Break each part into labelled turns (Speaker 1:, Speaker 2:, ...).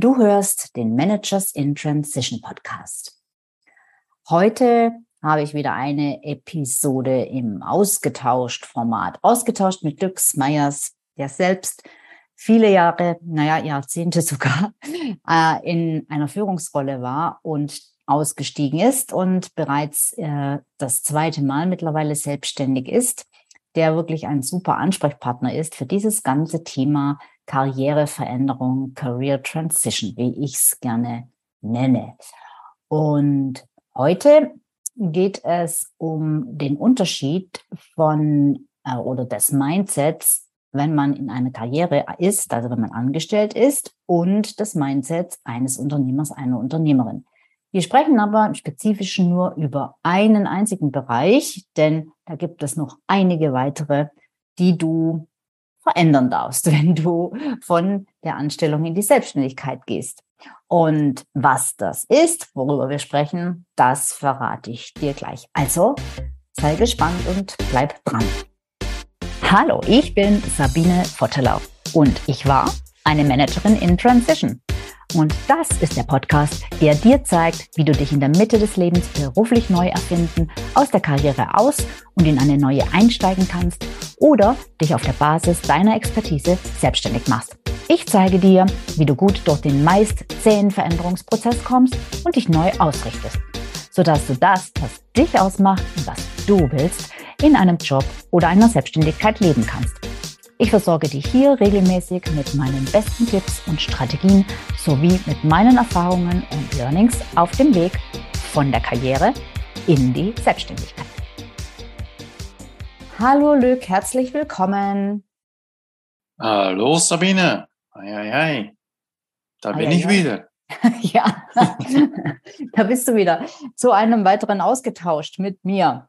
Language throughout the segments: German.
Speaker 1: Du hörst den Managers in Transition Podcast. Heute habe ich wieder eine Episode im ausgetauscht Format. Ausgetauscht mit Lux Meyers, der selbst viele Jahre, naja, Jahrzehnte sogar, äh, in einer Führungsrolle war und ausgestiegen ist und bereits äh, das zweite Mal mittlerweile selbstständig ist, der wirklich ein super Ansprechpartner ist für dieses ganze Thema Karriereveränderung, Career Transition, wie ich es gerne nenne. Und heute geht es um den Unterschied von äh, oder des Mindsets wenn man in einer Karriere ist, also wenn man angestellt ist, und das Mindset eines Unternehmers, einer Unternehmerin. Wir sprechen aber im Spezifischen nur über einen einzigen Bereich, denn da gibt es noch einige weitere, die du verändern darfst, wenn du von der Anstellung in die Selbstständigkeit gehst. Und was das ist, worüber wir sprechen, das verrate ich dir gleich. Also sei gespannt und bleib dran. Hallo, ich bin Sabine Vottelau und ich war eine Managerin in Transition. Und das ist der Podcast, der dir zeigt, wie du dich in der Mitte des Lebens beruflich neu erfinden, aus der Karriere aus und in eine neue einsteigen kannst oder dich auf der Basis deiner Expertise selbstständig machst. Ich zeige dir, wie du gut durch den meist zähen Veränderungsprozess kommst und dich neu ausrichtest, sodass du das, was dich ausmacht und was du willst, in einem Job oder einer Selbstständigkeit leben kannst. Ich versorge dich hier regelmäßig mit meinen besten Tipps und Strategien sowie mit meinen Erfahrungen und Learnings auf dem Weg von der Karriere in die Selbstständigkeit. Hallo Lück, herzlich willkommen.
Speaker 2: Hallo Sabine. Hi, hi, hi. Da bin ich wieder.
Speaker 1: ja, da bist du wieder zu einem weiteren ausgetauscht mit mir.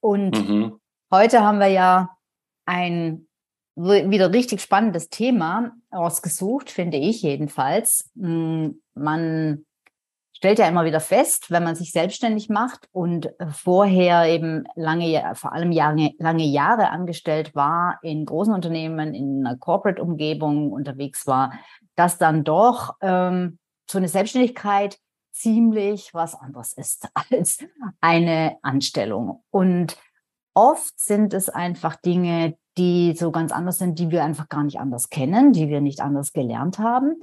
Speaker 1: Und mhm. heute haben wir ja ein wieder richtig spannendes Thema ausgesucht, finde ich jedenfalls. Hm, man stellt ja immer wieder fest, wenn man sich selbstständig macht und vorher eben lange, vor allem lange, lange Jahre angestellt war, in großen Unternehmen, in einer Corporate-Umgebung unterwegs war, dass dann doch ähm, so eine Selbstständigkeit ziemlich was anderes ist als eine Anstellung. Und oft sind es einfach Dinge, die so ganz anders sind, die wir einfach gar nicht anders kennen, die wir nicht anders gelernt haben.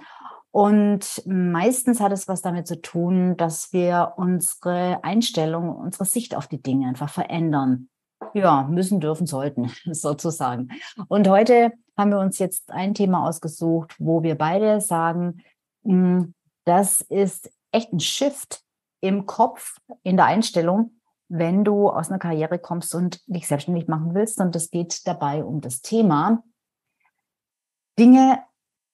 Speaker 1: Und meistens hat es was damit zu tun, dass wir unsere Einstellung, unsere Sicht auf die Dinge einfach verändern. Ja, müssen, dürfen, sollten, sozusagen. Und heute haben wir uns jetzt ein Thema ausgesucht, wo wir beide sagen, hm, das ist echt ein Shift im Kopf, in der Einstellung, wenn du aus einer Karriere kommst und dich selbstständig machen willst. Und es geht dabei um das Thema Dinge,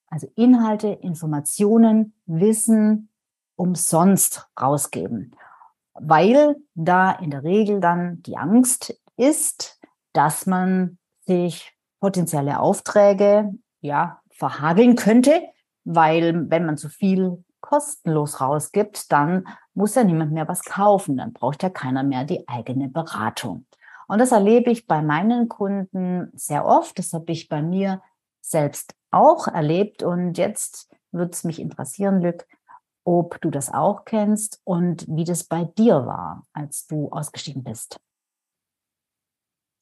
Speaker 1: also Inhalte, Informationen, Wissen umsonst rausgeben. Weil da in der Regel dann die Angst ist, dass man sich potenzielle Aufträge ja verhageln könnte, weil wenn man zu viel kostenlos rausgibt, dann muss ja niemand mehr was kaufen. Dann braucht ja keiner mehr die eigene Beratung. Und das erlebe ich bei meinen Kunden sehr oft. Das habe ich bei mir selbst auch erlebt. Und jetzt würde es mich interessieren, Lück, ob du das auch kennst und wie das bei dir war, als du ausgestiegen bist.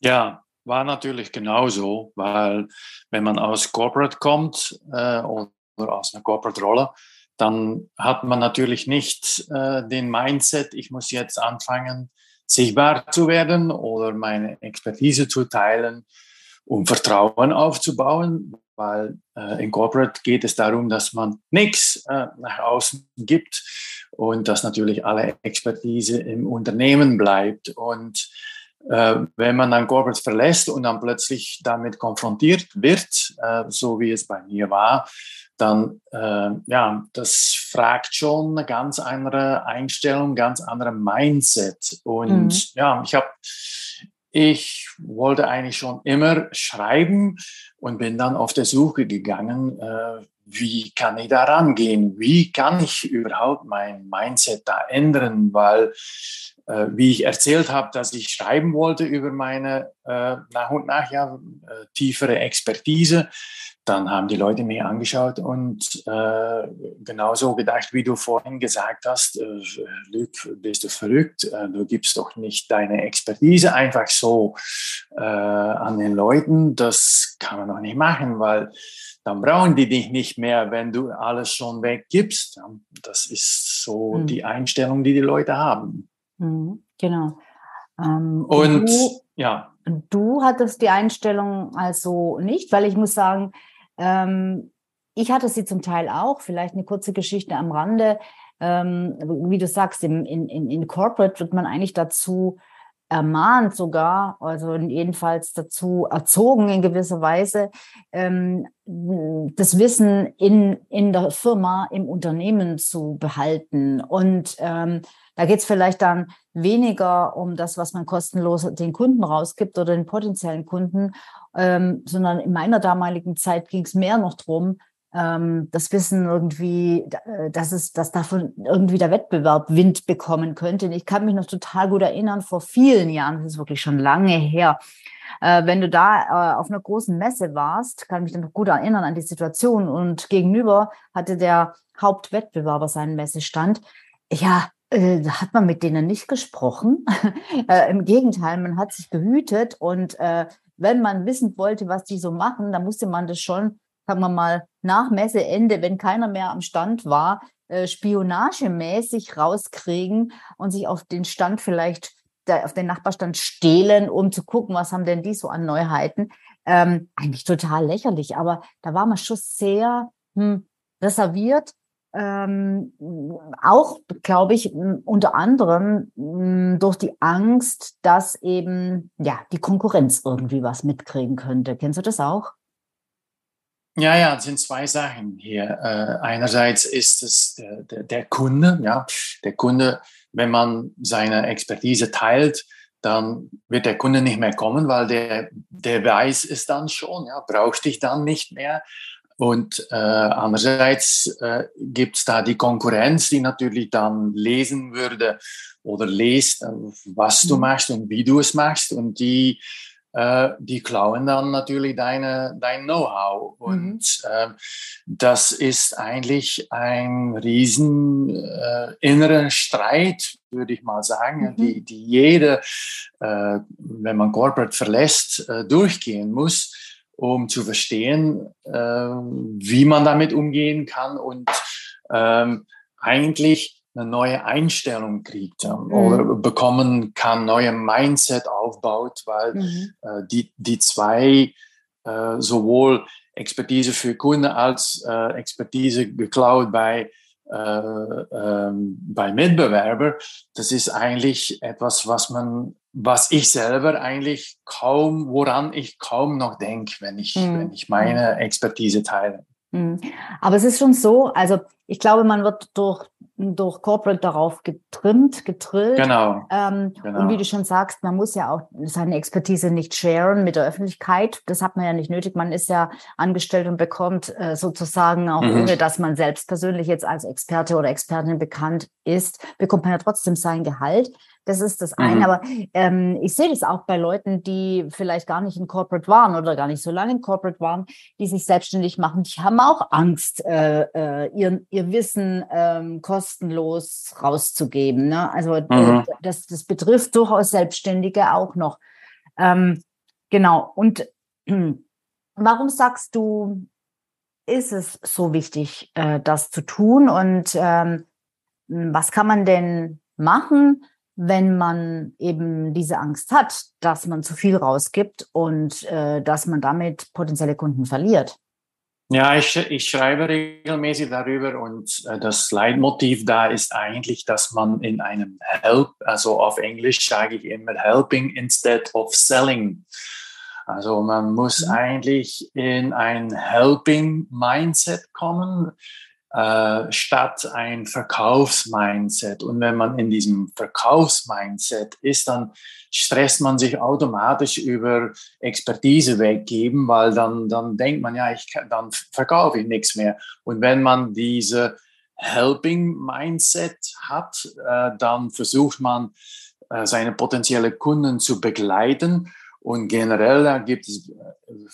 Speaker 2: Ja, war natürlich genauso, weil wenn man aus Corporate kommt äh, oder aus einer Corporate-Rolle, dann hat man natürlich nicht äh, den Mindset, ich muss jetzt anfangen, sichtbar zu werden oder meine Expertise zu teilen, um Vertrauen aufzubauen, weil äh, in Corporate geht es darum, dass man nichts äh, nach außen gibt und dass natürlich alle Expertise im Unternehmen bleibt. Und äh, wenn man dann Corporate verlässt und dann plötzlich damit konfrontiert wird, äh, so wie es bei mir war, dann äh, ja, das fragt schon eine ganz andere Einstellung, ganz andere Mindset. Und mhm. ja, ich habe, ich wollte eigentlich schon immer schreiben und bin dann auf der Suche gegangen, äh, wie kann ich da rangehen? Wie kann ich überhaupt mein Mindset da ändern? Weil, äh, wie ich erzählt habe, dass ich schreiben wollte über meine äh, nach und nach ja, äh, tiefere Expertise, dann haben die Leute mich angeschaut und äh, genauso gedacht, wie du vorhin gesagt hast, äh, Luc, bist du verrückt, äh, du gibst doch nicht deine Expertise einfach so äh, an den Leuten, das kann man doch nicht machen, weil dann brauchen die dich nicht mehr, wenn du alles schon weggibst. Das ist so mhm. die Einstellung, die die Leute haben.
Speaker 1: Mhm, genau.
Speaker 2: Ähm, und, und du, ja.
Speaker 1: Du hattest die Einstellung also nicht, weil ich muss sagen, ähm, ich hatte sie zum Teil auch, vielleicht eine kurze Geschichte am Rande. Ähm, wie du sagst, im, in, in, in Corporate wird man eigentlich dazu ermahnt sogar, also jedenfalls dazu erzogen in gewisser Weise, ähm, das Wissen in, in der Firma, im Unternehmen zu behalten. Und ähm, da geht es vielleicht dann weniger um das, was man kostenlos den Kunden rausgibt oder den potenziellen Kunden, ähm, sondern in meiner damaligen Zeit ging es mehr noch darum, ähm, das Wissen irgendwie, äh, dass es, dass davon irgendwie der Wettbewerb Wind bekommen könnte. Und ich kann mich noch total gut erinnern, vor vielen Jahren, das ist wirklich schon lange her, äh, wenn du da äh, auf einer großen Messe warst, kann mich dann noch gut erinnern an die Situation und gegenüber hatte der Hauptwettbewerber seinen Messestand. Ja, äh, hat man mit denen nicht gesprochen. äh, Im Gegenteil, man hat sich gehütet und äh, wenn man wissen wollte, was die so machen, dann musste man das schon sagen wir mal, nach Messeende, wenn keiner mehr am Stand war, äh, spionagemäßig rauskriegen und sich auf den Stand vielleicht, auf den Nachbarstand stehlen, um zu gucken, was haben denn die so an Neuheiten. Ähm, eigentlich total lächerlich, aber da war man schon sehr hm, reserviert. Ähm, auch, glaube ich, unter anderem durch die Angst, dass eben ja die Konkurrenz irgendwie was mitkriegen könnte. Kennst du das auch?
Speaker 2: Ja, ja, es sind zwei Sachen hier. Äh, einerseits ist es der, der, der, Kunde, ja, der Kunde, wenn man seine Expertise teilt, dann wird der Kunde nicht mehr kommen, weil der, der weiß es dann schon, ja, braucht dich dann nicht mehr. Und äh, andererseits äh, gibt es da die Konkurrenz, die natürlich dann lesen würde oder liest, äh, was du mhm. machst und wie du es machst. Und die äh, die klauen dann natürlich deine, dein Know-how. Und mhm. äh, das ist eigentlich ein riesen äh, innerer Streit, würde ich mal sagen, mhm. die, die jede, äh, wenn man Corporate verlässt, äh, durchgehen muss, um zu verstehen, äh, wie man damit umgehen kann und ähm, eigentlich eine neue Einstellung kriegt ähm, mhm. oder bekommen kann, neue Mindset aufbaut, weil mhm. äh, die, die zwei äh, sowohl Expertise für Kunden als äh, Expertise geklaut bei, ähm, bei Mitbewerber, das ist eigentlich etwas, was man, was ich selber eigentlich kaum, woran ich kaum noch denke, wenn ich, mhm. wenn ich meine Expertise teile.
Speaker 1: Mhm. Aber es ist schon so, also ich glaube, man wird durch durch Corporate darauf getrimmt, getrillt.
Speaker 2: Genau.
Speaker 1: Ähm, genau. Und wie du schon sagst, man muss ja auch seine Expertise nicht sharen mit der Öffentlichkeit. Das hat man ja nicht nötig. Man ist ja angestellt und bekommt äh, sozusagen, auch mhm. ohne dass man selbst persönlich jetzt als Experte oder Expertin bekannt ist, bekommt man ja trotzdem sein Gehalt. Das ist das eine. Mhm. Aber ähm, ich sehe das auch bei Leuten, die vielleicht gar nicht in Corporate waren oder gar nicht so lange in Corporate waren, die sich selbstständig machen. Die haben auch Angst, äh, äh, ihr, ihr Wissen ähm, kostenlos rauszugeben. Ne? Also äh, mhm. das, das betrifft durchaus Selbstständige auch noch. Ähm, genau. Und äh, warum sagst du, ist es so wichtig, äh, das zu tun? Und ähm, was kann man denn machen, wenn man eben diese Angst hat, dass man zu viel rausgibt und äh, dass man damit potenzielle Kunden verliert.
Speaker 2: Ja, ich, ich schreibe regelmäßig darüber und äh, das Leitmotiv da ist eigentlich, dass man in einem Help, also auf Englisch sage ich immer Helping instead of Selling. Also man muss mhm. eigentlich in ein Helping Mindset kommen äh, statt ein Verkaufsmindset. Und wenn man in diesem Verkaufsmindset ist, dann stresst man sich automatisch über Expertise weggeben, weil dann, dann denkt man, ja, ich kann, dann verkaufe ich nichts mehr. Und wenn man diese Helping Mindset hat, äh, dann versucht man, äh, seine potenziellen Kunden zu begleiten Und generell da gibt es,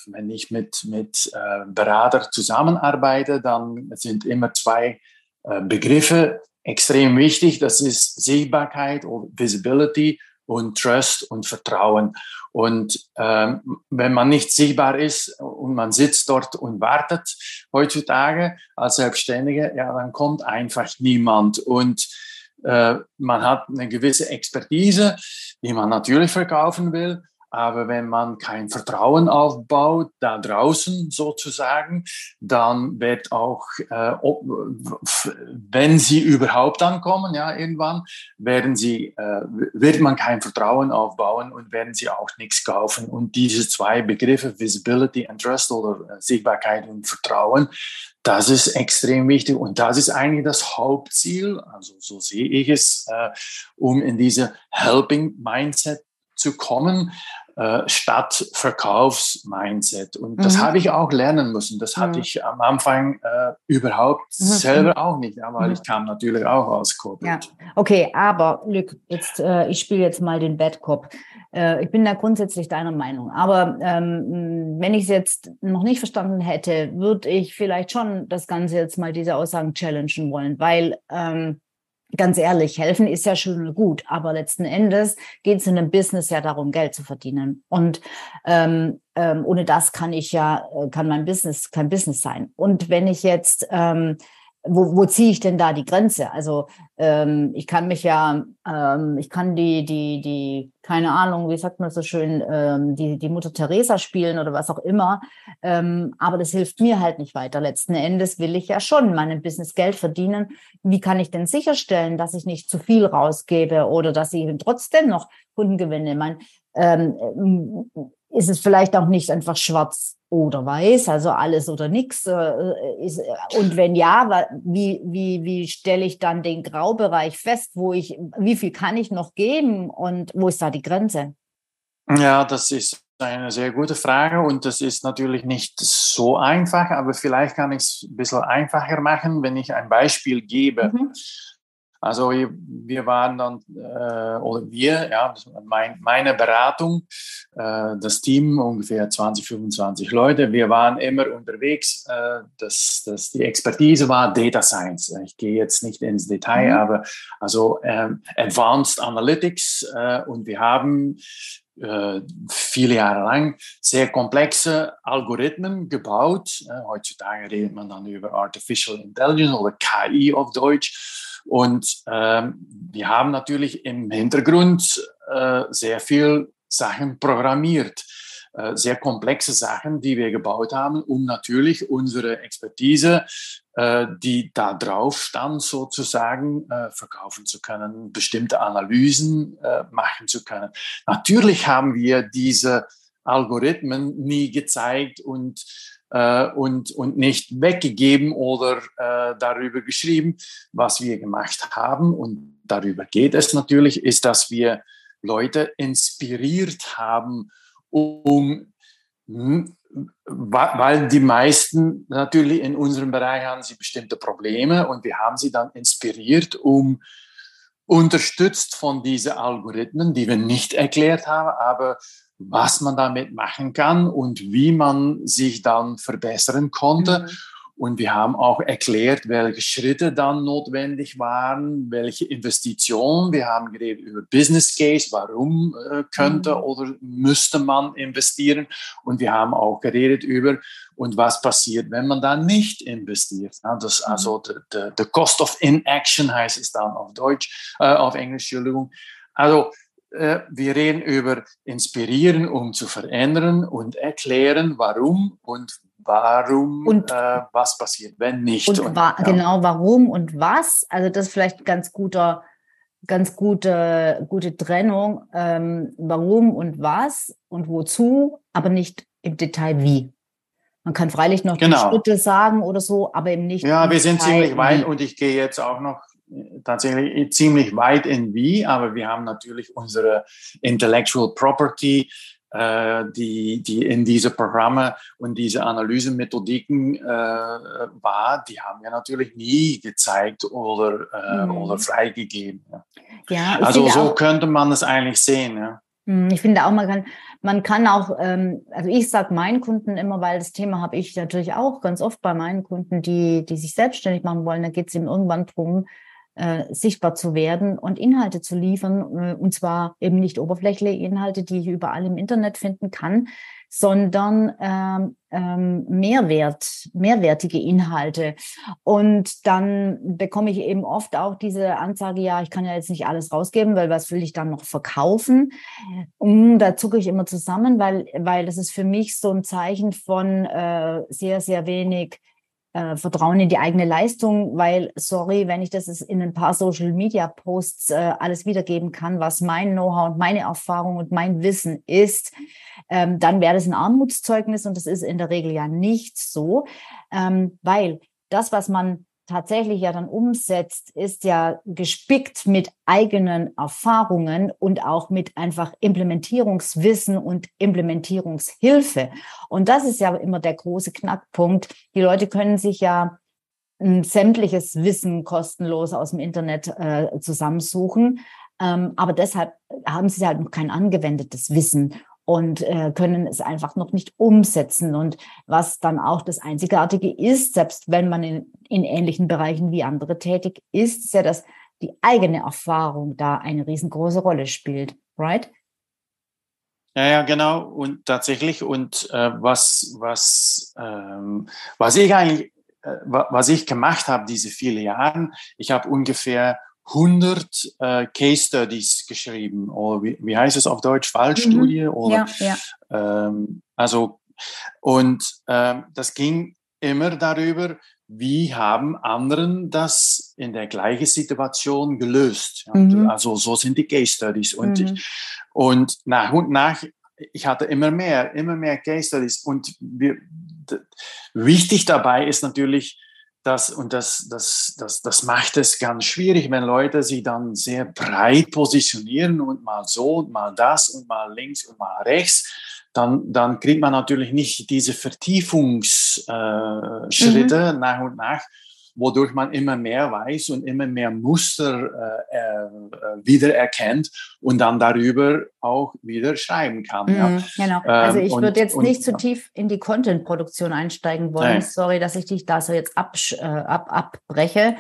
Speaker 2: wenn ich mit, mit äh, Berater zusammenarbeite, dann sind immer zwei äh, Begriffe extrem wichtig. Das ist Sichtbarkeit oder Visibility und Trust und Vertrauen. Und ähm, wenn man nicht sichtbar ist und man sitzt dort und wartet heutzutage als Selbstständige, ja, dann kommt einfach niemand. Und äh, man hat eine gewisse Expertise, die man natürlich verkaufen will. Aber wenn man kein Vertrauen aufbaut, da draußen sozusagen, dann wird auch, äh, ob, wenn sie überhaupt ankommen, ja, irgendwann, werden sie, äh, wird man kein Vertrauen aufbauen und werden sie auch nichts kaufen. Und diese zwei Begriffe, Visibility and Trust oder äh, Sichtbarkeit und Vertrauen, das ist extrem wichtig und das ist eigentlich das Hauptziel, also so sehe ich es, äh, um in diese Helping Mindset zu kommen, äh, statt Verkaufsmindset. Und das mhm. habe ich auch lernen müssen. Das hatte mhm. ich am Anfang äh, überhaupt mhm. selber auch nicht, ja, weil mhm. ich kam natürlich auch aus Corporate.
Speaker 1: Ja. Okay, aber Lück, jetzt, äh, ich spiele jetzt mal den Bad Cop. Äh, ich bin da grundsätzlich deiner Meinung. Aber ähm, wenn ich es jetzt noch nicht verstanden hätte, würde ich vielleicht schon das Ganze jetzt mal diese Aussagen challengen wollen, weil ähm, ganz ehrlich, helfen ist ja schön und gut, aber letzten Endes geht es in einem Business ja darum, Geld zu verdienen. Und ähm, ähm, ohne das kann ich ja, äh, kann mein Business kein Business sein. Und wenn ich jetzt ähm, wo, wo ziehe ich denn da die Grenze? Also ähm, ich kann mich ja, ähm, ich kann die, die, die, keine Ahnung, wie sagt man so schön, ähm, die, die Mutter Teresa spielen oder was auch immer. Ähm, aber das hilft mir halt nicht weiter. Letzten Endes will ich ja schon meinem Business Geld verdienen. Wie kann ich denn sicherstellen, dass ich nicht zu viel rausgebe oder dass ich trotzdem noch Kunden gewinne? Man, ähm, ist es vielleicht auch nicht einfach schwarz oder weiß, also alles oder nichts. Äh, äh, und wenn ja, wie, wie, wie stelle ich dann den Graubereich fest, wo ich, wie viel kann ich noch geben und wo ist da die Grenze?
Speaker 2: Ja, das ist eine sehr gute Frage und das ist natürlich nicht so einfach, aber vielleicht kann ich es ein bisschen einfacher machen, wenn ich ein Beispiel gebe. Mhm. Also wir waren dann, äh, oder wir, ja, mein, meine Beratung, äh, das Team, ungefähr 20, 25 Leute, wir waren immer unterwegs. Äh, das, das, die Expertise war Data Science. Ich gehe jetzt nicht ins Detail, mhm. aber also ähm, Advanced Analytics äh, und wir haben äh, viele Jahre lang sehr komplexe Algorithmen gebaut. Äh, heutzutage redet man dann über Artificial Intelligence oder KI auf Deutsch. Und ähm, wir haben natürlich im Hintergrund äh, sehr viel Sachen programmiert, äh, sehr komplexe Sachen, die wir gebaut haben, um natürlich unsere Expertise, äh, die da drauf stand, sozusagen äh, verkaufen zu können, bestimmte Analysen äh, machen zu können. Natürlich haben wir diese Algorithmen nie gezeigt und äh, und, und nicht weggegeben oder äh, darüber geschrieben. Was wir gemacht haben, und darüber geht es natürlich, ist, dass wir Leute inspiriert haben, um hm, weil die meisten natürlich in unserem Bereich haben sie bestimmte Probleme und wir haben sie dann inspiriert, um unterstützt von diesen Algorithmen, die wir nicht erklärt haben, aber was man damit machen kann und wie man sich dann verbessern konnte. Mhm. Und wir haben auch erklärt, welche Schritte dann notwendig waren, welche Investitionen. Wir haben geredet über Business Case, warum äh, könnte mhm. oder müsste man investieren. Und wir haben auch geredet über, und was passiert, wenn man da nicht investiert. Ja, das, mhm. also the, Cost of Inaction heißt es dann auf Deutsch, äh, auf Englisch, Entschuldigung. Also wir reden über inspirieren, um zu verändern und erklären, warum und warum, und, äh, was passiert, wenn nicht.
Speaker 1: Und, und wa ja. genau, warum und was. Also das ist vielleicht ganz guter, ganz gute, gute Trennung. Ähm, warum und was und wozu, aber nicht im Detail wie. Man kann freilich noch genau. die Schritte sagen oder so, aber eben nicht.
Speaker 2: Ja, wir sind Detail ziemlich weit wie. und ich gehe jetzt auch noch tatsächlich ziemlich weit in wie, aber wir haben natürlich unsere Intellectual Property, äh, die, die in diese Programme und diese Analysemethodiken äh, war, die haben wir natürlich nie gezeigt oder, äh, mhm. oder freigegeben. Ja. ja also so könnte man es eigentlich sehen. Ja.
Speaker 1: Hm, ich finde auch, man kann, man kann auch, ähm, also ich sage meinen Kunden immer, weil das Thema habe ich natürlich auch ganz oft bei meinen Kunden, die, die sich selbstständig machen wollen, da geht es eben irgendwann drum, äh, sichtbar zu werden und Inhalte zu liefern, äh, und zwar eben nicht oberflächliche Inhalte, die ich überall im Internet finden kann, sondern ähm, ähm, Mehrwert, mehrwertige Inhalte. Und dann bekomme ich eben oft auch diese Ansage, ja, ich kann ja jetzt nicht alles rausgeben, weil was will ich dann noch verkaufen? Und da zucke ich immer zusammen, weil, weil das ist für mich so ein Zeichen von äh, sehr, sehr wenig äh, Vertrauen in die eigene Leistung, weil, sorry, wenn ich das in ein paar Social Media Posts äh, alles wiedergeben kann, was mein Know-how und meine Erfahrung und mein Wissen ist, ähm, dann wäre das ein Armutszeugnis und das ist in der Regel ja nicht so, ähm, weil das, was man tatsächlich ja dann umsetzt, ist ja gespickt mit eigenen Erfahrungen und auch mit einfach Implementierungswissen und Implementierungshilfe. Und das ist ja immer der große Knackpunkt. Die Leute können sich ja sämtliches Wissen kostenlos aus dem Internet äh, zusammensuchen. Ähm, aber deshalb haben sie halt noch kein angewendetes Wissen und äh, können es einfach noch nicht umsetzen. Und was dann auch das Einzigartige ist, selbst wenn man in, in ähnlichen Bereichen wie andere tätig ist, ist ja, dass die eigene Erfahrung da eine riesengroße Rolle spielt, right?
Speaker 2: Ja, ja, genau. Und tatsächlich, und äh, was, was, ähm, was ich eigentlich, äh, was ich gemacht habe diese vielen Jahre, ich habe ungefähr 100 äh, Case Studies geschrieben oder wie, wie heißt es auf Deutsch Fallstudie mhm. oder ja, ja. Ähm, also und ähm, das ging immer darüber, wie haben anderen das in der gleichen Situation gelöst. Mhm. Also so sind die Case Studies und mhm. ich, und nach und nach ich hatte immer mehr, immer mehr Case Studies und wir, wichtig dabei ist natürlich das, und das, das, das, das macht es ganz schwierig, wenn Leute sich dann sehr breit positionieren und mal so und mal das und mal links und mal rechts, dann, dann kriegt man natürlich nicht diese Vertiefungsschritte mhm. nach und nach wodurch man immer mehr weiß und immer mehr Muster äh, äh, wiedererkennt und dann darüber auch wieder schreiben kann.
Speaker 1: Mhm, ja. Genau. Also ich ähm, würde jetzt nicht zu tief in die Content-Produktion einsteigen wollen. Nee. Sorry, dass ich dich da so jetzt ab, äh, ab, abbreche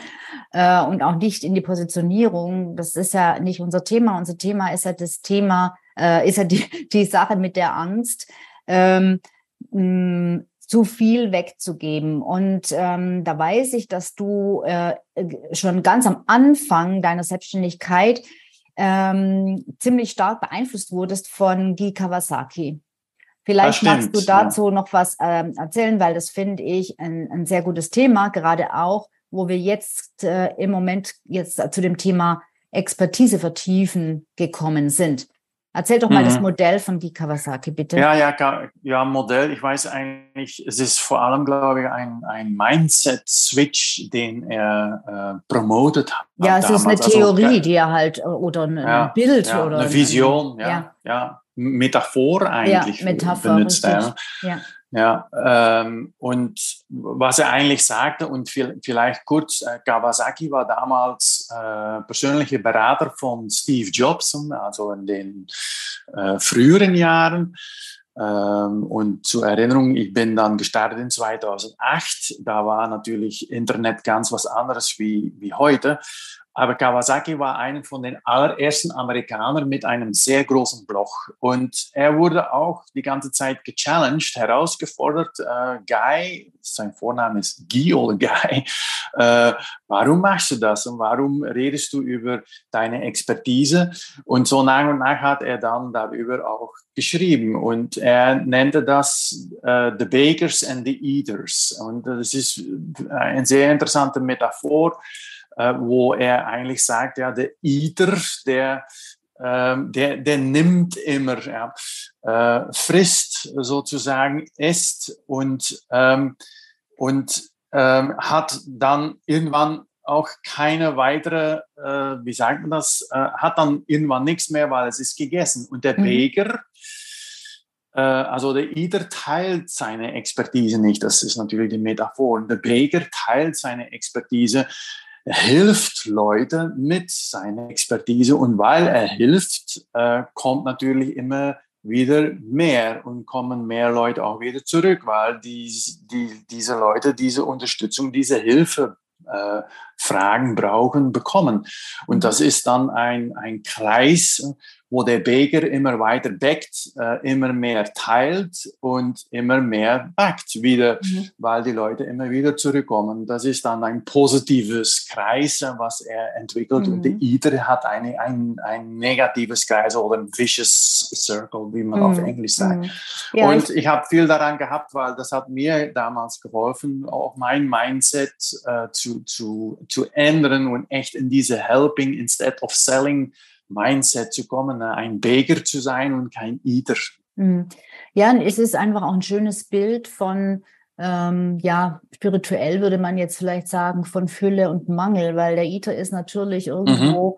Speaker 1: äh, und auch nicht in die Positionierung. Das ist ja nicht unser Thema. Unser Thema ist ja das Thema, äh, ist ja die, die Sache mit der Angst. Ähm, mh, zu viel wegzugeben. Und ähm, da weiß ich, dass du äh, schon ganz am Anfang deiner Selbstständigkeit ähm, ziemlich stark beeinflusst wurdest von Guy Kawasaki. Vielleicht magst du dazu ja. noch was ähm, erzählen, weil das finde ich ein, ein, sehr gutes Thema, gerade auch, wo wir jetzt äh, im Moment jetzt zu dem Thema Expertise vertiefen gekommen sind. Erzähl doch mal mhm. das Modell von Guy Kawasaki, bitte.
Speaker 2: Ja, ja, ja, Modell. Ich weiß eigentlich, es ist vor allem, glaube ich, ein, ein Mindset-Switch, den er äh, promotet hat.
Speaker 1: Ja, es damals. ist eine also, Theorie, also, die er halt, oder ein
Speaker 2: ja,
Speaker 1: Bild
Speaker 2: ja,
Speaker 1: oder
Speaker 2: eine Vision, ja, ja, ja. Metaphor eigentlich ja, Metapher, benutzt. Ja. Ja, ähm, und was er eigentlich sagte, und vielleicht kurz, äh, Kawasaki war damals äh, persönlicher Berater von Steve Jobs, also in den äh, früheren Jahren. Ähm, und zur Erinnerung, ich bin dann gestartet in 2008. Da war natürlich Internet ganz was anderes wie, wie heute. Aber Kawasaki war einer von den allerersten Amerikanern mit einem sehr großen Blog. Und er wurde auch die ganze Zeit gechallenged, herausgefordert. Äh, Guy, sein Vorname ist oder Guy, äh, warum machst du das und warum redest du über deine Expertise? Und so nach und nach hat er dann darüber auch geschrieben. Und er nannte das äh, The Bakers and the Eaters. Und das ist eine sehr interessante Metaphor äh, wo er eigentlich sagt, ja, der Eater, der, ähm, der, der nimmt immer, ja, äh, frisst sozusagen, isst und, ähm, und ähm, hat dann irgendwann auch keine weitere, äh, wie sagt man das, äh, hat dann irgendwann nichts mehr, weil es ist gegessen. Und der mhm. Äh, also der Eater teilt seine Expertise nicht, das ist natürlich die Metaphor. Der Beger teilt seine Expertise hilft Leute mit seiner Expertise und weil er hilft, äh, kommt natürlich immer wieder mehr und kommen mehr Leute auch wieder zurück, weil die, die, diese Leute diese Unterstützung, diese Hilfe äh, Fragen brauchen, bekommen. Und das ist dann ein, ein Kreis, wo der Beker immer weiter backt, äh, immer mehr teilt und immer mehr backt wieder, mhm. weil die Leute immer wieder zurückkommen. Das ist dann ein positives Kreis, was er entwickelt. Mhm. Und der ITER hat eine, ein, ein negatives Kreis oder ein vicious circle, wie man mhm. auf Englisch sagt. Mhm. Ja, und ich, ich habe viel daran gehabt, weil das hat mir damals geholfen, auch mein Mindset äh, zu, zu, zu ändern und echt in diese Helping instead of Selling Mindset zu kommen, ne? ein Beger zu sein und kein Eater.
Speaker 1: Mhm. Ja, es ist einfach auch ein schönes Bild von, ähm, ja, spirituell würde man jetzt vielleicht sagen, von Fülle und Mangel, weil der Eater ist natürlich irgendwo mhm.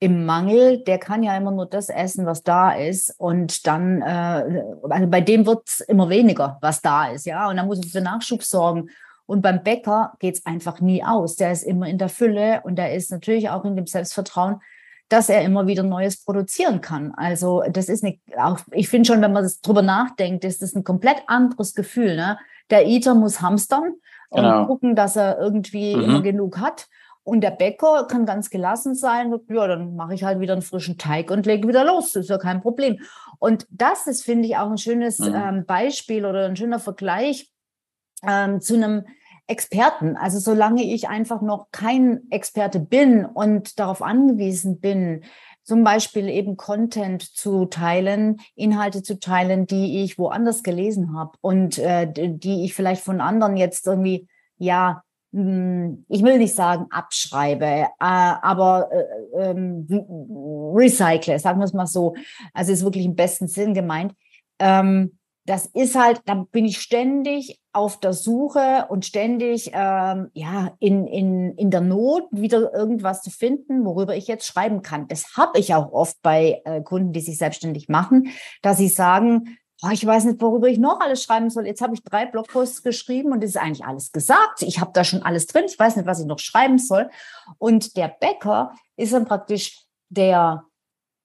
Speaker 1: im Mangel, der kann ja immer nur das essen, was da ist. Und dann, äh, also bei dem wird es immer weniger, was da ist, ja. Und dann muss er für Nachschub sorgen. Und beim Bäcker geht es einfach nie aus. Der ist immer in der Fülle und der ist natürlich auch in dem Selbstvertrauen, dass er immer wieder Neues produzieren kann. Also das ist nicht, auch ich finde schon, wenn man das drüber nachdenkt, ist das ein komplett anderes Gefühl. Ne? Der Eater muss hamstern und genau. gucken, dass er irgendwie mhm. immer genug hat. Und der Bäcker kann ganz gelassen sein, ja, dann mache ich halt wieder einen frischen Teig und lege wieder los. Das ist ja kein Problem. Und das ist, finde ich, auch ein schönes mhm. ähm, Beispiel oder ein schöner Vergleich ähm, zu einem Experten. Also solange ich einfach noch kein Experte bin und darauf angewiesen bin, zum Beispiel eben Content zu teilen, Inhalte zu teilen, die ich woanders gelesen habe und äh, die ich vielleicht von anderen jetzt irgendwie, ja, hm, ich will nicht sagen abschreibe, äh, aber äh, ähm, recycle, sagen wir es mal so. Also ist wirklich im besten Sinn gemeint. Ähm, das ist halt, da bin ich ständig auf der Suche und ständig ähm, ja in, in, in der Not wieder irgendwas zu finden, worüber ich jetzt schreiben kann. Das habe ich auch oft bei äh, Kunden, die sich selbstständig machen, dass sie sagen, oh, ich weiß nicht, worüber ich noch alles schreiben soll. Jetzt habe ich drei Blogposts geschrieben und es ist eigentlich alles gesagt. Ich habe da schon alles drin. Ich weiß nicht, was ich noch schreiben soll. Und der Bäcker ist dann praktisch der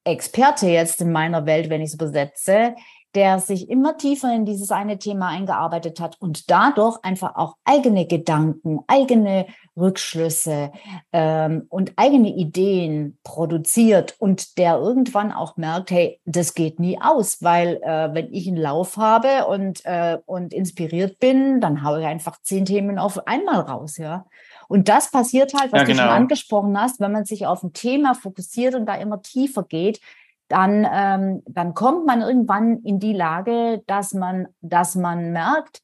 Speaker 1: Experte jetzt in meiner Welt, wenn ich es übersetze, der sich immer tiefer in dieses eine Thema eingearbeitet hat und dadurch einfach auch eigene Gedanken, eigene Rückschlüsse ähm, und eigene Ideen produziert und der irgendwann auch merkt, hey, das geht nie aus, weil äh, wenn ich einen Lauf habe und, äh, und inspiriert bin, dann haue ich einfach zehn Themen auf einmal raus, ja. Und das passiert halt, was ja, genau. du schon genau. angesprochen hast, wenn man sich auf ein Thema fokussiert und da immer tiefer geht, dann, ähm, dann kommt man irgendwann in die Lage, dass man, dass man merkt,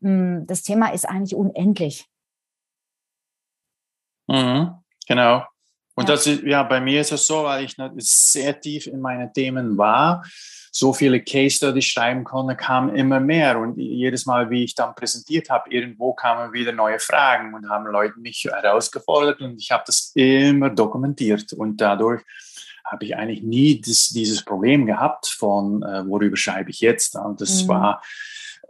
Speaker 1: mh, hm, das Thema ist eigentlich unendlich.
Speaker 2: Mhm, genau. Und ja. das ist, ja, bei mir ist es so, weil ich sehr tief in meine Themen war, so viele Case Studies schreiben konnte, kam immer mehr. Und jedes Mal, wie ich dann präsentiert habe, irgendwo kamen wieder neue Fragen und haben Leute mich herausgefordert und ich habe das immer dokumentiert. Und dadurch habe ich eigentlich nie das, dieses Problem gehabt von, äh, worüber schreibe ich jetzt. Und das mhm. war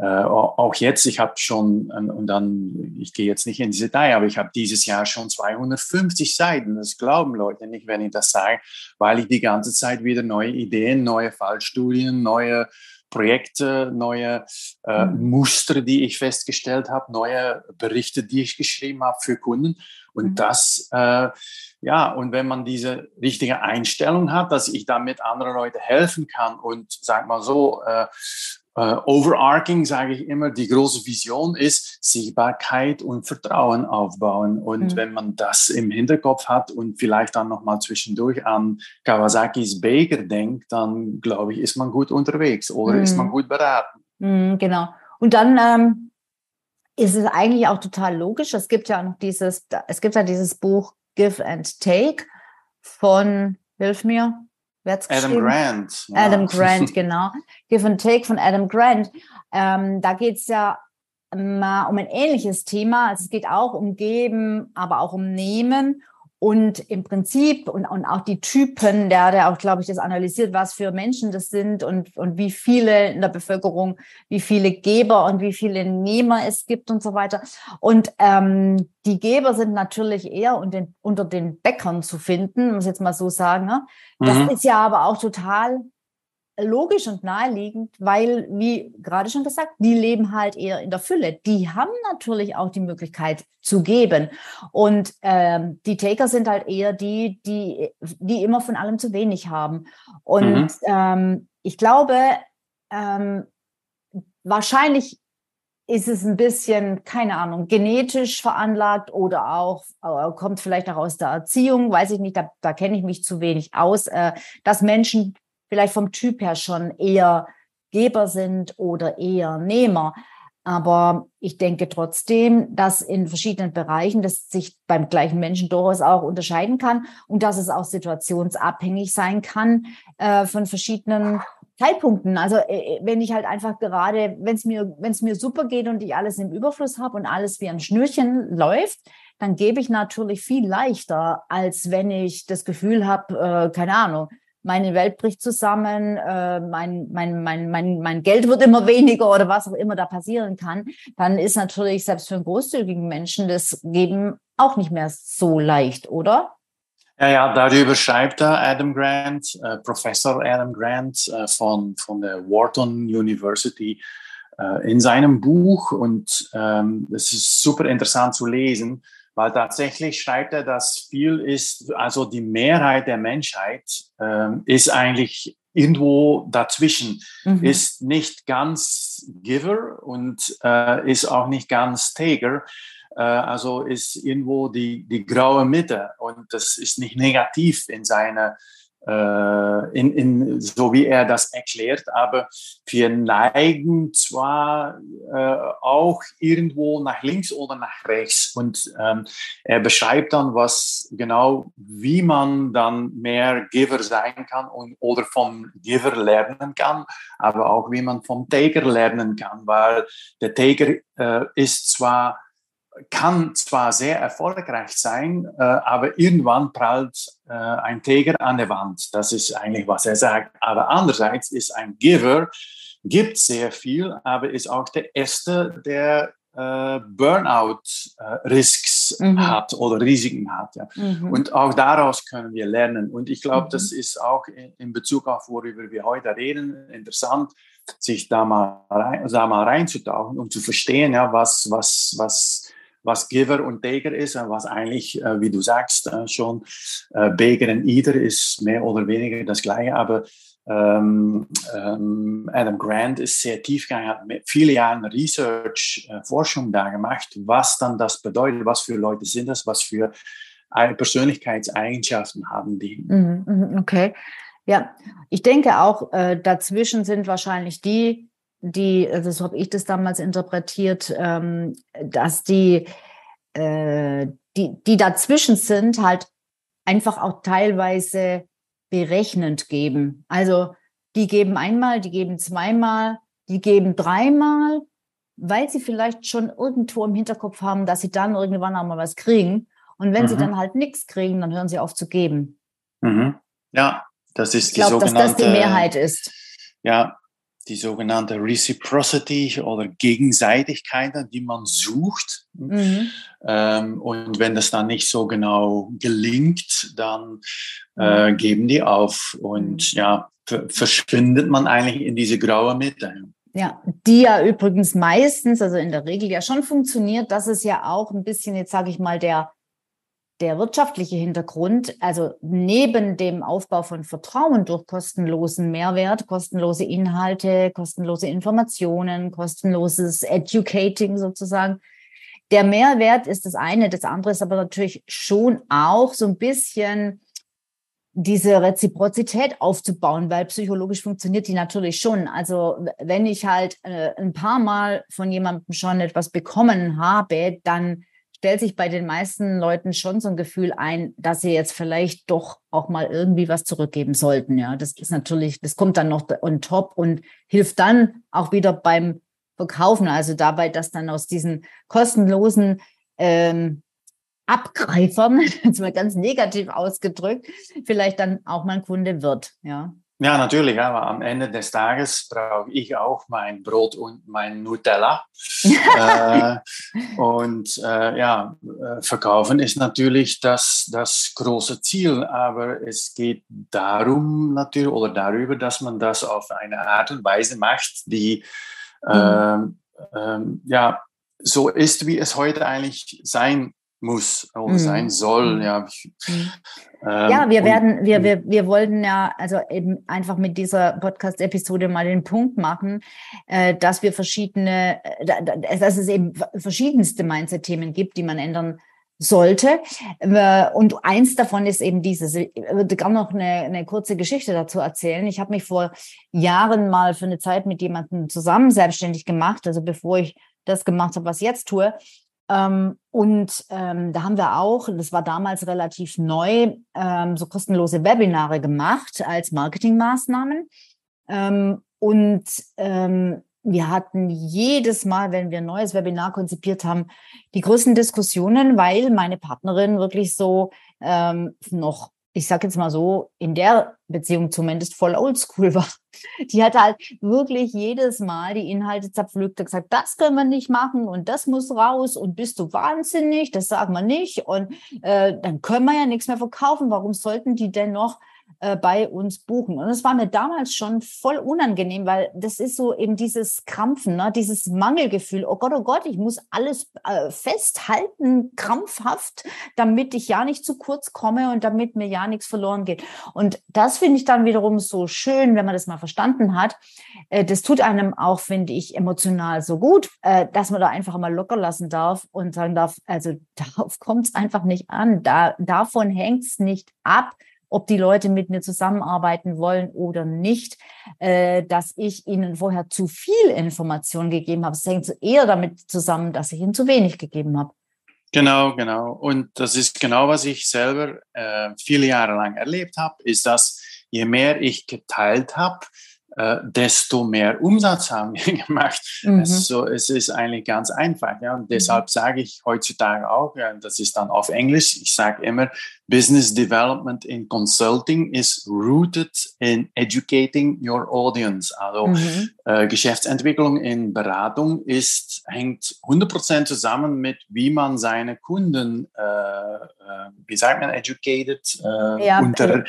Speaker 2: äh, auch jetzt, ich habe schon, ähm, und dann, ich gehe jetzt nicht ins Detail, aber ich habe dieses Jahr schon 250 Seiten. Das glauben Leute nicht, wenn ich das sage, weil ich die ganze Zeit wieder neue Ideen, neue Fallstudien, neue Projekte, neue äh, mhm. Muster, die ich festgestellt habe, neue Berichte, die ich geschrieben habe für Kunden. Und mhm. das, äh, ja, und wenn man diese richtige Einstellung hat, dass ich damit anderen Leute helfen kann und sag mal so, äh, äh, overarching sage ich immer, die große Vision ist Sichtbarkeit und Vertrauen aufbauen. Und mhm. wenn man das im Hinterkopf hat und vielleicht dann nochmal zwischendurch an Kawasakis Baker denkt, dann glaube ich, ist man gut unterwegs oder mhm. ist man mhm. gut beraten.
Speaker 1: Mhm, genau. Und dann ähm, ist es eigentlich auch total logisch. Es gibt ja noch dieses, es gibt ja dieses Buch Give and Take von, hilf mir,
Speaker 2: Adam Grant.
Speaker 1: Ja. Adam Grant, genau. Give and Take von Adam Grant. Ähm, da geht es ja mal um ein ähnliches Thema. Also es geht auch um Geben, aber auch um Nehmen. Und im Prinzip und, und auch die Typen, der, der auch, glaube ich, das analysiert, was für Menschen das sind und, und wie viele in der Bevölkerung, wie viele Geber und wie viele Nehmer es gibt und so weiter. Und ähm, die Geber sind natürlich eher unter den, unter den Bäckern zu finden, muss ich jetzt mal so sagen. Ne? Das mhm. ist ja aber auch total logisch und naheliegend, weil, wie gerade schon gesagt, die leben halt eher in der Fülle. Die haben natürlich auch die Möglichkeit zu geben. Und ähm, die Taker sind halt eher die, die, die immer von allem zu wenig haben. Und mhm. ähm, ich glaube, ähm, wahrscheinlich ist es ein bisschen, keine Ahnung, genetisch veranlagt oder auch äh, kommt vielleicht auch aus der Erziehung, weiß ich nicht, da, da kenne ich mich zu wenig aus, äh, dass Menschen vielleicht vom Typ her schon eher Geber sind oder eher Nehmer. Aber ich denke trotzdem, dass in verschiedenen Bereichen das sich beim gleichen Menschen durchaus auch unterscheiden kann und dass es auch situationsabhängig sein kann äh, von verschiedenen Zeitpunkten. Also äh, äh wenn ich halt einfach gerade, wenn es mir, mir super geht und ich alles im Überfluss habe und alles wie ein Schnürchen läuft, dann gebe ich natürlich viel leichter, als wenn ich das Gefühl habe, äh, keine Ahnung, meine Welt bricht zusammen, äh, mein, mein, mein, mein, mein Geld wird immer weniger oder was auch immer da passieren kann, dann ist natürlich selbst für einen großzügigen Menschen das Geben auch nicht mehr so leicht, oder?
Speaker 2: Ja, ja, darüber schreibt Adam Grant, äh, Professor Adam Grant äh, von, von der Wharton University äh, in seinem Buch und ähm, es ist super interessant zu lesen weil tatsächlich schreibt er, dass viel ist, also die Mehrheit der Menschheit äh, ist eigentlich irgendwo dazwischen, mhm. ist nicht ganz Giver und äh, ist auch nicht ganz Taker. Äh, also ist irgendwo die, die graue Mitte und das ist nicht negativ in seiner in, in, so wie er das erklärt, aber wir neigen zwar äh, auch irgendwo nach links oder nach rechts. Und ähm, er beschreibt dann, was genau, wie man dann mehr Giver sein kann und, oder vom Giver lernen kann, aber auch wie man vom Taker lernen kann, weil der Taker äh, ist zwar kann zwar sehr erfolgreich sein, äh, aber irgendwann prallt äh, ein Täger an der Wand. Das ist eigentlich, was er sagt. Aber andererseits ist ein Giver, gibt sehr viel, aber ist auch der Erste, der äh, Burnout-Risks mhm. hat oder Risiken hat. Ja. Mhm. Und auch daraus können wir lernen. Und ich glaube, mhm. das ist auch in, in, Bezug auf, worüber wir heute reden, interessant, sich da mal, rein, da mal reinzutauchen, um zu verstehen, ja, was, was, was was Giver und Taker ist, was eigentlich, äh, wie du sagst, äh, schon äh, Baker und Eder ist mehr oder weniger das Gleiche, aber ähm, ähm, Adam Grant ist sehr tiefgegangen, hat viele Jahren Research, äh, Forschung da gemacht, was dann das bedeutet, was für Leute sind das, was für Persönlichkeitseigenschaften haben die.
Speaker 1: Mhm, mhm, okay. Ja, ich denke auch, äh, dazwischen sind wahrscheinlich die, die, also so habe ich das damals interpretiert, ähm, dass die, äh, die, die dazwischen sind, halt einfach auch teilweise berechnend geben. Also die geben einmal, die geben zweimal, die geben dreimal, weil sie vielleicht schon irgendwo im Hinterkopf haben, dass sie dann irgendwann auch mal was kriegen. Und wenn mhm. sie dann halt nichts kriegen, dann hören sie auf zu geben.
Speaker 2: Mhm. Ja, das ist
Speaker 1: ich die glaub, sogenannte. Dass das die Mehrheit ist.
Speaker 2: Ja, die sogenannte Reciprocity oder Gegenseitigkeit, die man sucht. Mhm. Ähm, und wenn das dann nicht so genau gelingt, dann äh, mhm. geben die auf und mhm. ja, verschwindet man eigentlich in diese graue Mitte.
Speaker 1: Ja, die ja übrigens meistens, also in der Regel ja schon funktioniert, dass es ja auch ein bisschen, jetzt sage ich mal, der der wirtschaftliche Hintergrund, also neben dem Aufbau von Vertrauen durch kostenlosen Mehrwert, kostenlose Inhalte, kostenlose Informationen, kostenloses Educating sozusagen, der Mehrwert ist das eine, das andere ist aber natürlich schon auch so ein bisschen diese Reziprozität aufzubauen, weil psychologisch funktioniert die natürlich schon. Also wenn ich halt äh, ein paar Mal von jemandem schon etwas bekommen habe, dann stellt sich bei den meisten Leuten schon so ein Gefühl ein, dass sie jetzt vielleicht doch auch mal irgendwie was zurückgeben sollten. Ja, das ist natürlich, das kommt dann noch on top und hilft dann auch wieder beim Verkaufen. Also dabei, dass dann aus diesen kostenlosen ähm, Abgreifern, jetzt mal ganz negativ ausgedrückt, vielleicht dann auch mal ein Kunde wird. Ja.
Speaker 2: Ja, natürlich, aber am Ende des Tages brauche ich auch mein Brot und mein Nutella. äh, und äh, ja, äh, verkaufen ist natürlich das, das große Ziel, aber es geht darum natürlich oder darüber, dass man das auf eine Art und Weise macht, die mhm. ähm, ja so ist, wie es heute eigentlich sein muss oder mhm. sein soll.
Speaker 1: Mhm.
Speaker 2: Ja,
Speaker 1: mhm. ähm, ja wir werden, wir, wir, wir wollten ja also eben einfach mit dieser Podcast-Episode mal den Punkt machen, äh, dass wir verschiedene, äh, dass es eben verschiedenste Mindset-Themen gibt, die man ändern sollte. Äh, und eins davon ist eben dieses. Ich würde gerne noch eine, eine kurze Geschichte dazu erzählen. Ich habe mich vor Jahren mal für eine Zeit mit jemandem zusammen selbstständig gemacht, also bevor ich das gemacht habe, was ich jetzt tue. Ähm, und ähm, da haben wir auch, das war damals relativ neu, ähm, so kostenlose Webinare gemacht als Marketingmaßnahmen. Ähm, und ähm, wir hatten jedes Mal, wenn wir ein neues Webinar konzipiert haben, die größten Diskussionen, weil meine Partnerin wirklich so ähm, noch ich sage jetzt mal so, in der Beziehung zumindest voll oldschool war. Die hat halt wirklich jedes Mal die Inhalte zerpflückt und gesagt, das können wir nicht machen und das muss raus und bist du wahnsinnig, das sagen wir nicht und äh, dann können wir ja nichts mehr verkaufen. Warum sollten die denn noch äh, bei uns buchen. Und es war mir damals schon voll unangenehm, weil das ist so eben dieses Krampfen, ne? dieses Mangelgefühl. Oh Gott, oh Gott, ich muss alles äh, festhalten, krampfhaft, damit ich ja nicht zu kurz komme und damit mir ja nichts verloren geht. Und das finde ich dann wiederum so schön, wenn man das mal verstanden hat. Äh, das tut einem auch, finde ich, emotional so gut, äh, dass man da einfach mal locker lassen darf und sagen darf, also darauf kommt es einfach nicht an. Da, davon hängt es nicht ab, ob die Leute mit mir zusammenarbeiten wollen oder nicht, äh, dass ich ihnen vorher zu viel Information gegeben habe. Es hängt eher damit zusammen, dass ich ihnen zu wenig gegeben habe.
Speaker 2: Genau, genau. Und das ist genau, was ich selber äh, viele Jahre lang erlebt habe, ist, dass je mehr ich geteilt habe, äh, desto mehr Umsatz haben wir gemacht. Mhm. Also, es ist eigentlich ganz einfach. Ja? Und mhm. deshalb sage ich heutzutage auch, ja, das ist dann auf Englisch, ich sage immer, Business Development in Consulting is rooted in educating your audience. Also mhm. äh, Geschäftsentwicklung in Beratung ist, hängt 100% zusammen mit, wie man seine Kunden, äh, äh wie sagt man, educated,
Speaker 1: äh, ja, unter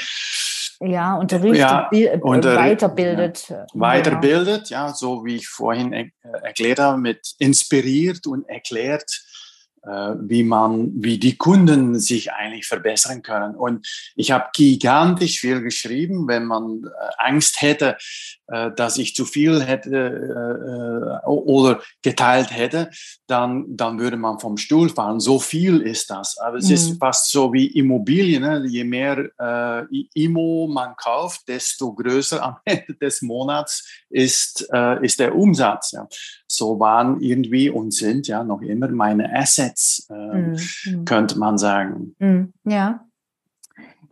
Speaker 1: ja, unterrichtet, ja, äh, unter, weiterbildet.
Speaker 2: Ja, weiterbildet, ja, so wie ich vorhin er erklärt habe, mit inspiriert und erklärt, äh, wie man, wie die Kunden sich eigentlich verbessern können. Und ich habe gigantisch viel geschrieben, wenn man äh, Angst hätte, äh, dass ich zu viel hätte oder geteilt hätte, dann, dann würde man vom Stuhl fallen. So viel ist das. Aber es mhm. ist fast so wie Immobilien. Ne? Je mehr äh, Immo man kauft, desto größer am Ende des Monats ist, äh, ist der Umsatz. Ja so waren irgendwie und sind ja noch immer meine Assets, äh, mhm. könnte man sagen.
Speaker 1: Mhm. Ja.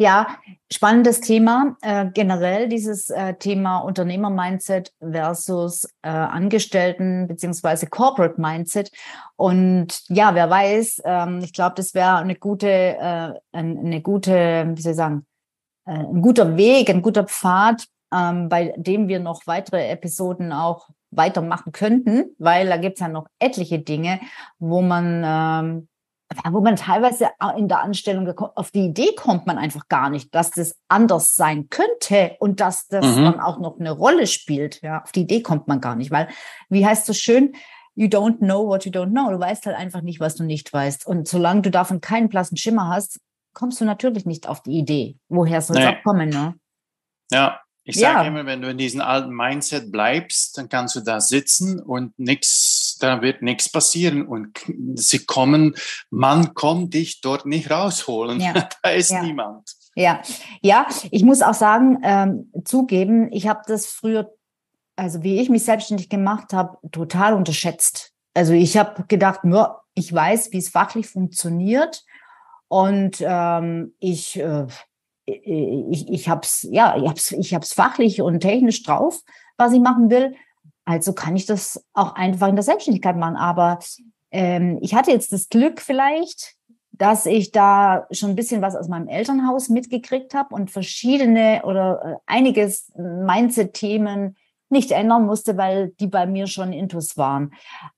Speaker 1: Ja, spannendes Thema. Äh, generell dieses äh, Thema Unternehmer-Mindset versus äh, Angestellten- beziehungsweise Corporate-Mindset. Und ja, wer weiß, ähm, ich glaube, das wäre eine gute, äh, eine gute, wie soll ich sagen, äh, ein guter Weg, ein guter Pfad, ähm, bei dem wir noch weitere Episoden auch weitermachen könnten, weil da gibt es ja noch etliche Dinge, wo man, ähm, wo man teilweise in der Anstellung auf die Idee kommt man einfach gar nicht, dass das anders sein könnte und dass das mhm. dann auch noch eine Rolle spielt. Ja, auf die Idee kommt man gar nicht, weil, wie heißt es so schön, you don't know what you don't know. Du weißt halt einfach nicht, was du nicht weißt. Und solange du davon keinen blassen Schimmer hast, kommst du natürlich nicht auf die Idee. Woher soll es nee. auch kommen, ne?
Speaker 2: Ja, ich sage ja. immer, wenn du in diesem alten Mindset bleibst, dann kannst du da sitzen und nichts, da wird nichts passieren und sie kommen, man kommt dich dort nicht rausholen. Ja. da ist ja. niemand.
Speaker 1: Ja, ja, ich muss auch sagen, ähm, zugeben, ich habe das früher, also wie ich mich selbstständig gemacht habe, total unterschätzt. Also ich habe gedacht, nur ich weiß, wie es fachlich funktioniert und ähm, ich äh, ich, ich habe es ja, ich hab's, ich hab's fachlich und technisch drauf, was ich machen will. Also kann ich das auch einfach in der Selbstständigkeit machen. Aber ähm, ich hatte jetzt das Glück vielleicht, dass ich da schon ein bisschen was aus meinem Elternhaus mitgekriegt habe und verschiedene oder äh, einiges Mindset-Themen nicht ändern musste, weil die bei mir schon intus waren.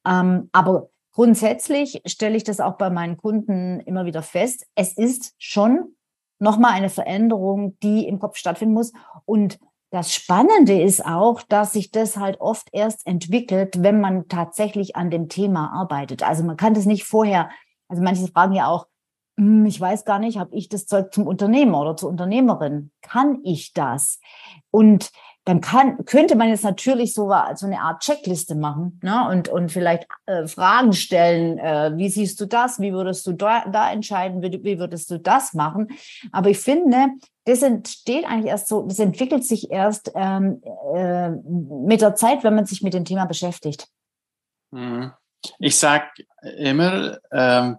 Speaker 1: Ähm, aber grundsätzlich stelle ich das auch bei meinen Kunden immer wieder fest. Es ist schon nochmal eine Veränderung, die im Kopf stattfinden muss. Und das Spannende ist auch, dass sich das halt oft erst entwickelt, wenn man tatsächlich an dem Thema arbeitet. Also man kann das nicht vorher, also manche fragen ja auch, hm, ich weiß gar nicht, habe ich das Zeug zum Unternehmer oder zur Unternehmerin? Kann ich das? Und dann kann, könnte man jetzt natürlich so, so eine Art Checkliste machen ne? und, und vielleicht äh, Fragen stellen. Äh, wie siehst du das? Wie würdest du da, da entscheiden? Wie, wie würdest du das machen? Aber ich finde, das entsteht eigentlich erst so, das entwickelt sich erst ähm, äh, mit der Zeit, wenn man sich mit dem Thema beschäftigt.
Speaker 2: Mhm. Ich sage immer, ähm,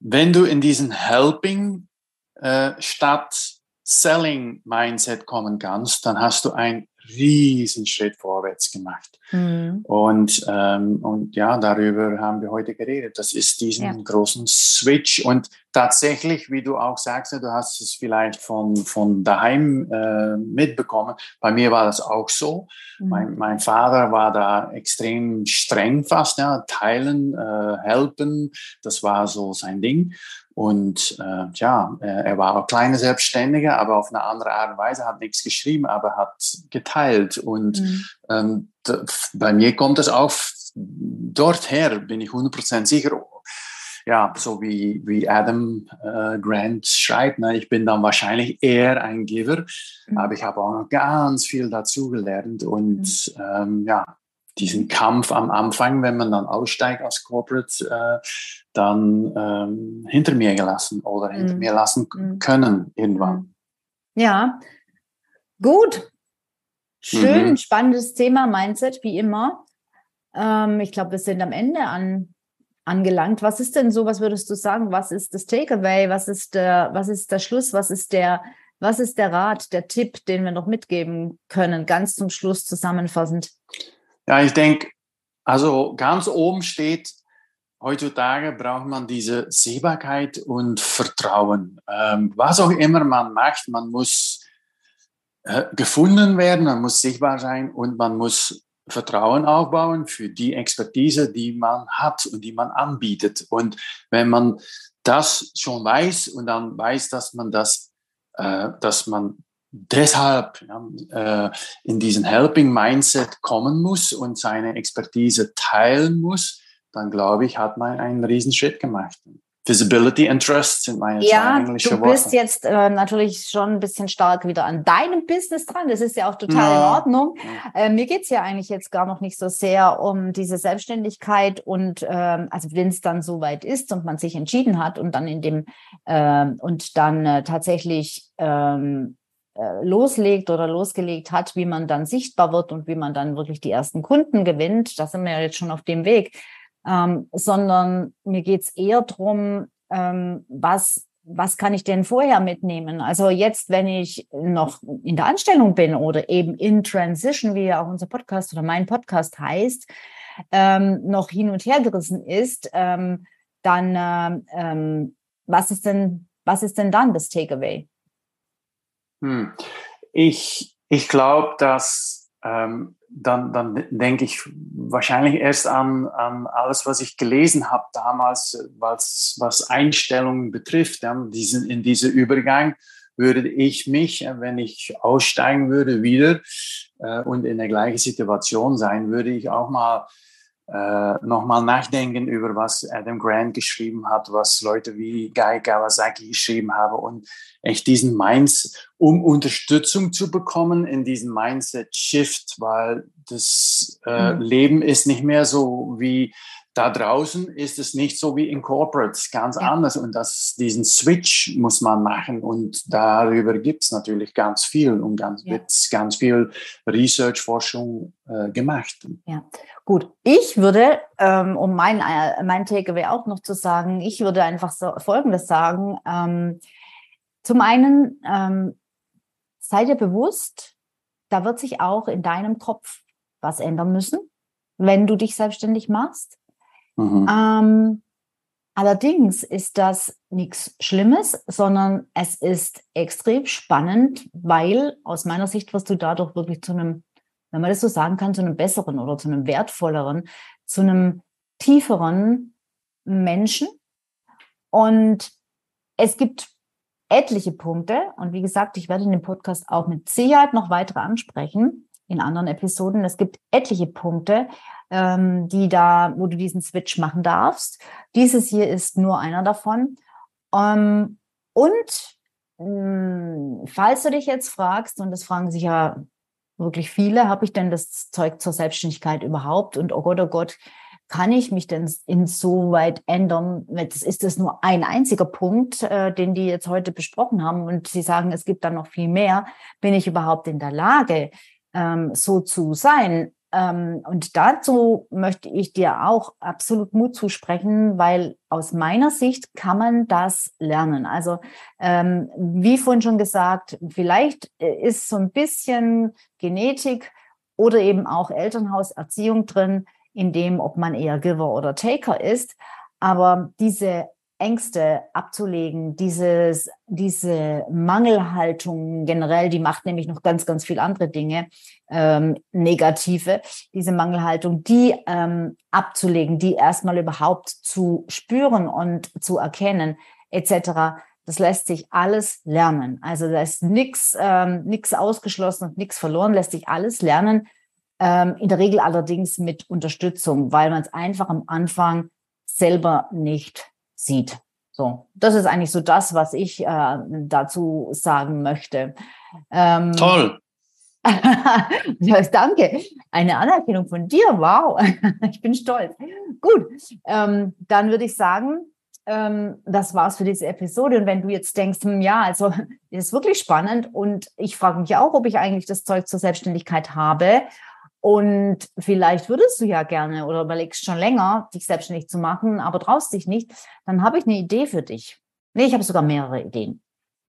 Speaker 2: wenn du in diesen Helping äh, statt Selling Mindset kommen kannst, dann hast du ein riesen Schritt vorwärts gemacht. Mhm. Und, ähm, und ja, darüber haben wir heute geredet. Das ist diesen ja. großen Switch. Und tatsächlich, wie du auch sagst, du hast es vielleicht von, von daheim äh, mitbekommen. Bei mir war das auch so. Mhm. Mein, mein Vater war da extrem streng fast, ja, teilen, äh, helfen. Das war so sein Ding. Und äh, ja, äh, er war auch kleine Selbstständige, aber auf eine andere Art und Weise, hat nichts geschrieben, aber hat geteilt. Und mhm. ähm, bei mir kommt es auch dorther, bin ich 100% sicher. Ja, so wie, wie Adam äh, Grant schreibt, ne, ich bin dann wahrscheinlich eher ein Giver, mhm. aber ich habe auch noch ganz viel dazugelernt und mhm. ähm, ja, diesen Kampf am Anfang, wenn man dann aussteigt als Corporate, äh, dann ähm, hinter mir gelassen oder hinter mhm. mir lassen mhm. können irgendwann. Mhm.
Speaker 1: Ja, gut. Schön, mhm. spannendes Thema, Mindset, wie immer. Ähm, ich glaube, wir sind am Ende an, angelangt. Was ist denn so, was würdest du sagen? Was ist das Takeaway? Was ist der, was ist der Schluss? Was ist der, was ist der Rat, der Tipp, den wir noch mitgeben können, ganz zum Schluss zusammenfassend?
Speaker 2: Ja, ich denke, also ganz oben steht, heutzutage braucht man diese Sehbarkeit und Vertrauen. Ähm, was auch immer man macht, man muss äh, gefunden werden, man muss sichtbar sein und man muss Vertrauen aufbauen für die Expertise, die man hat und die man anbietet. Und wenn man das schon weiß und dann weiß, dass man das, äh, dass man deshalb ja, äh, in diesen Helping Mindset kommen muss und seine Expertise teilen muss, dann glaube ich, hat man einen Riesenschritt gemacht. Visibility and Trust sind meine
Speaker 1: ja, englische Worte. Ja, du bist jetzt äh, natürlich schon ein bisschen stark wieder an deinem Business dran. Das ist ja auch total ja. in Ordnung. Äh, mir geht's ja eigentlich jetzt gar noch nicht so sehr um diese Selbstständigkeit und ähm, also wenn es dann soweit ist und man sich entschieden hat und dann in dem äh, und dann äh, tatsächlich ähm, äh, loslegt oder losgelegt hat, wie man dann sichtbar wird und wie man dann wirklich die ersten Kunden gewinnt. Da sind wir ja jetzt schon auf dem Weg. Ähm, sondern mir geht's eher drum, ähm, was, was kann ich denn vorher mitnehmen? Also jetzt, wenn ich noch in der Anstellung bin oder eben in Transition, wie ja auch unser Podcast oder mein Podcast heißt, ähm, noch hin und her gerissen ist, ähm, dann äh, ähm, was ist denn, was ist denn dann das Takeaway?
Speaker 2: Hm. Ich, ich glaube, dass ähm, dann, dann denke ich wahrscheinlich erst an, an alles, was ich gelesen habe damals, was, was Einstellungen betrifft. Ja, diesen, in diesem Übergang würde ich mich, wenn ich aussteigen würde, wieder äh, und in der gleichen Situation sein, würde ich auch mal äh, nochmal nachdenken über was Adam Grant geschrieben hat, was Leute wie Guy Kawasaki geschrieben haben und echt diesen Mindset, um Unterstützung zu bekommen in diesem Mindset-Shift, weil das äh, mhm. Leben ist nicht mehr so wie da draußen ist es nicht so wie in Corporates, ganz ja. anders. Und das, diesen Switch muss man machen. Und darüber gibt es natürlich ganz viel und ganz, ja. wird ganz viel Research, Forschung äh, gemacht.
Speaker 1: Ja, gut. Ich würde, ähm, um mein, äh, mein Takeaway auch noch zu sagen, ich würde einfach so Folgendes sagen. Ähm, zum einen, ähm, sei dir bewusst, da wird sich auch in deinem Kopf was ändern müssen, wenn du dich selbstständig machst. Mhm. Ähm, Allerdings ist das nichts Schlimmes, sondern es ist extrem spannend, weil aus meiner Sicht wirst du dadurch wirklich zu einem, wenn man das so sagen kann, zu einem besseren oder zu einem wertvolleren, zu einem tieferen Menschen. Und es gibt etliche Punkte. Und wie gesagt, ich werde in dem Podcast auch mit Sicherheit noch weitere ansprechen in anderen Episoden. Es gibt etliche Punkte, ähm, die da, wo du diesen Switch machen darfst. Dieses hier ist nur einer davon. Ähm, und mh, hm, falls du dich jetzt fragst, und das fragen sich ja wirklich viele, habe ich denn das Zeug zur Selbstständigkeit überhaupt? Und oh Gott, oh Gott, kann ich mich denn insoweit ändern? Das ist das nur ein einziger Punkt, äh, den die jetzt heute besprochen haben. Und sie sagen, es gibt da noch viel mehr. Bin ich überhaupt in der Lage, ähm, so zu sein? Ähm, und dazu möchte ich dir auch absolut Mut zusprechen, weil aus meiner Sicht kann man das lernen. Also ähm, wie vorhin schon gesagt, vielleicht äh, ist so ein bisschen Genetik oder eben auch Elternhauserziehung drin, in dem, ob man eher Giver oder Taker ist. Aber diese Ängste abzulegen, dieses, diese Mangelhaltung generell, die macht nämlich noch ganz, ganz viel andere Dinge, ähm, negative, diese Mangelhaltung, die ähm, abzulegen, die erstmal überhaupt zu spüren und zu erkennen, etc. Das lässt sich alles lernen. Also da ist nichts ähm, nix ausgeschlossen und nichts verloren, lässt sich alles lernen. Ähm, in der Regel allerdings mit Unterstützung, weil man es einfach am Anfang selber nicht sieht. So, das ist eigentlich so das, was ich äh, dazu sagen möchte.
Speaker 2: Ähm, Toll.
Speaker 1: ja, danke. Eine Anerkennung von dir. Wow. ich bin stolz. Gut. Ähm, dann würde ich sagen, ähm, das war's für diese Episode. Und wenn du jetzt denkst, hm, ja, also ist wirklich spannend und ich frage mich auch, ob ich eigentlich das Zeug zur Selbstständigkeit habe und vielleicht würdest du ja gerne oder überlegst schon länger, dich selbstständig zu machen, aber traust dich nicht. Dann habe ich eine Idee für dich. Nee, ich habe sogar mehrere Ideen.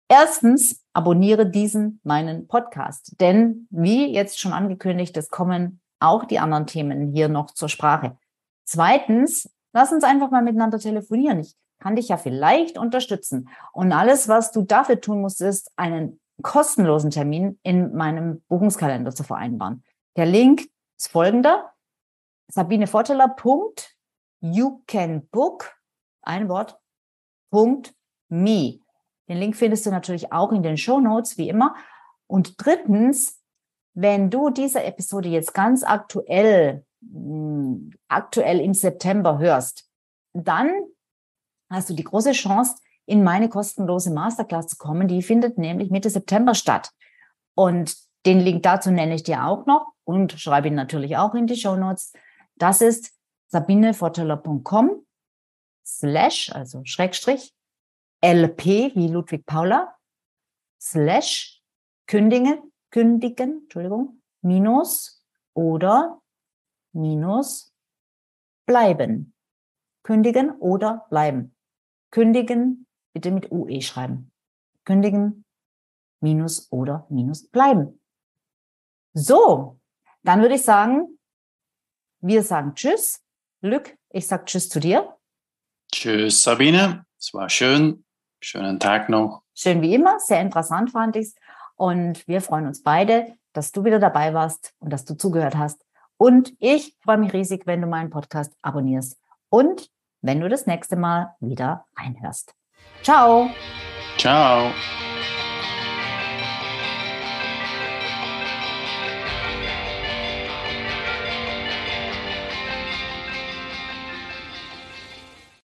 Speaker 1: Erstens, abonniere diesen meinen Podcast. Denn wie jetzt schon angekündigt, es kommen auch die anderen Themen hier noch zur Sprache. Zweitens, lass uns einfach mal miteinander telefonieren. Ich kann dich ja vielleicht unterstützen. Und alles, was du dafür tun musst, ist, einen kostenlosen Termin in meinem Buchungskalender zu vereinbaren. Der Link ist folgender. sabinevorteller.youcanbook, ein Wort, Punkt, me. Den Link findest du natürlich auch in den Show Notes, wie immer. Und drittens, wenn du diese Episode jetzt ganz aktuell, hm, aktuell im September hörst, dann hast du die große Chance, in meine kostenlose Masterclass zu kommen. Die findet nämlich Mitte September statt. Und den Link dazu nenne ich dir auch noch und schreibe ihn natürlich auch in die Show Notes. Das ist sabineforteller.com slash, also Schrägstrich, LP wie Ludwig Paula, slash kündigen, kündigen, Entschuldigung, minus oder minus bleiben. Kündigen oder bleiben. Kündigen bitte mit UE schreiben. Kündigen minus oder minus bleiben. So, dann würde ich sagen, wir sagen Tschüss. Lück, ich sage Tschüss zu dir.
Speaker 2: Tschüss, Sabine. Es war schön. Schönen Tag noch.
Speaker 1: Schön wie immer. Sehr interessant fand ich es. Und wir freuen uns beide, dass du wieder dabei warst und dass du zugehört hast. Und ich freue mich riesig, wenn du meinen Podcast abonnierst und wenn du das nächste Mal wieder reinhörst. Ciao.
Speaker 2: Ciao.